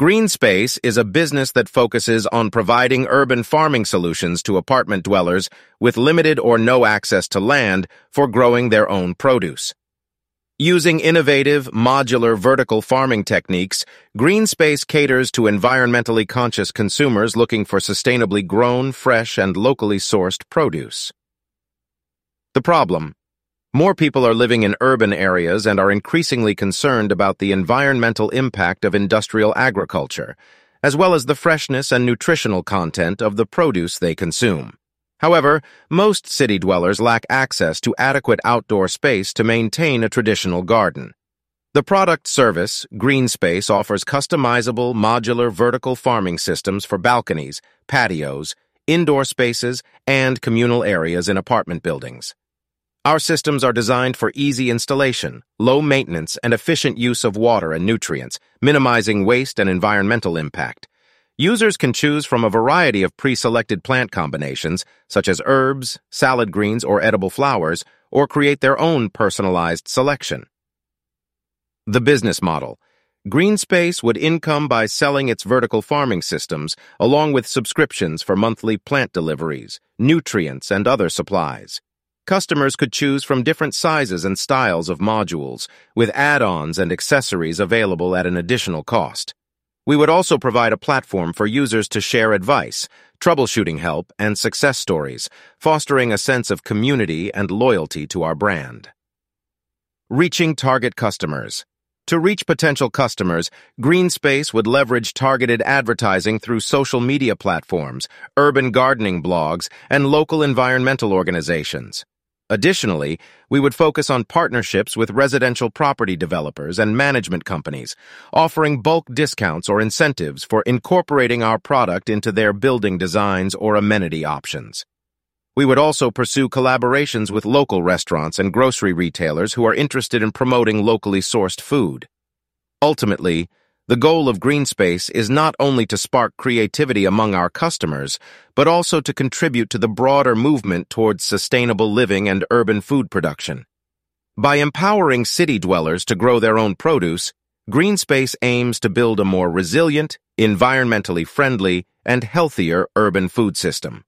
GreenSpace is a business that focuses on providing urban farming solutions to apartment dwellers with limited or no access to land for growing their own produce. Using innovative, modular vertical farming techniques, GreenSpace caters to environmentally conscious consumers looking for sustainably grown, fresh, and locally sourced produce. The problem more people are living in urban areas and are increasingly concerned about the environmental impact of industrial agriculture, as well as the freshness and nutritional content of the produce they consume. However, most city dwellers lack access to adequate outdoor space to maintain a traditional garden. The product service, GreenSpace, offers customizable, modular vertical farming systems for balconies, patios, indoor spaces, and communal areas in apartment buildings. Our systems are designed for easy installation, low maintenance, and efficient use of water and nutrients, minimizing waste and environmental impact. Users can choose from a variety of pre-selected plant combinations, such as herbs, salad greens, or edible flowers, or create their own personalized selection. The business model. GreenSpace would income by selling its vertical farming systems, along with subscriptions for monthly plant deliveries, nutrients, and other supplies. Customers could choose from different sizes and styles of modules, with add-ons and accessories available at an additional cost. We would also provide a platform for users to share advice, troubleshooting help, and success stories, fostering a sense of community and loyalty to our brand. Reaching target customers. To reach potential customers, GreenSpace would leverage targeted advertising through social media platforms, urban gardening blogs, and local environmental organizations. Additionally, we would focus on partnerships with residential property developers and management companies, offering bulk discounts or incentives for incorporating our product into their building designs or amenity options. We would also pursue collaborations with local restaurants and grocery retailers who are interested in promoting locally sourced food. Ultimately, the goal of GreenSpace is not only to spark creativity among our customers, but also to contribute to the broader movement towards sustainable living and urban food production. By empowering city dwellers to grow their own produce, GreenSpace aims to build a more resilient, environmentally friendly, and healthier urban food system.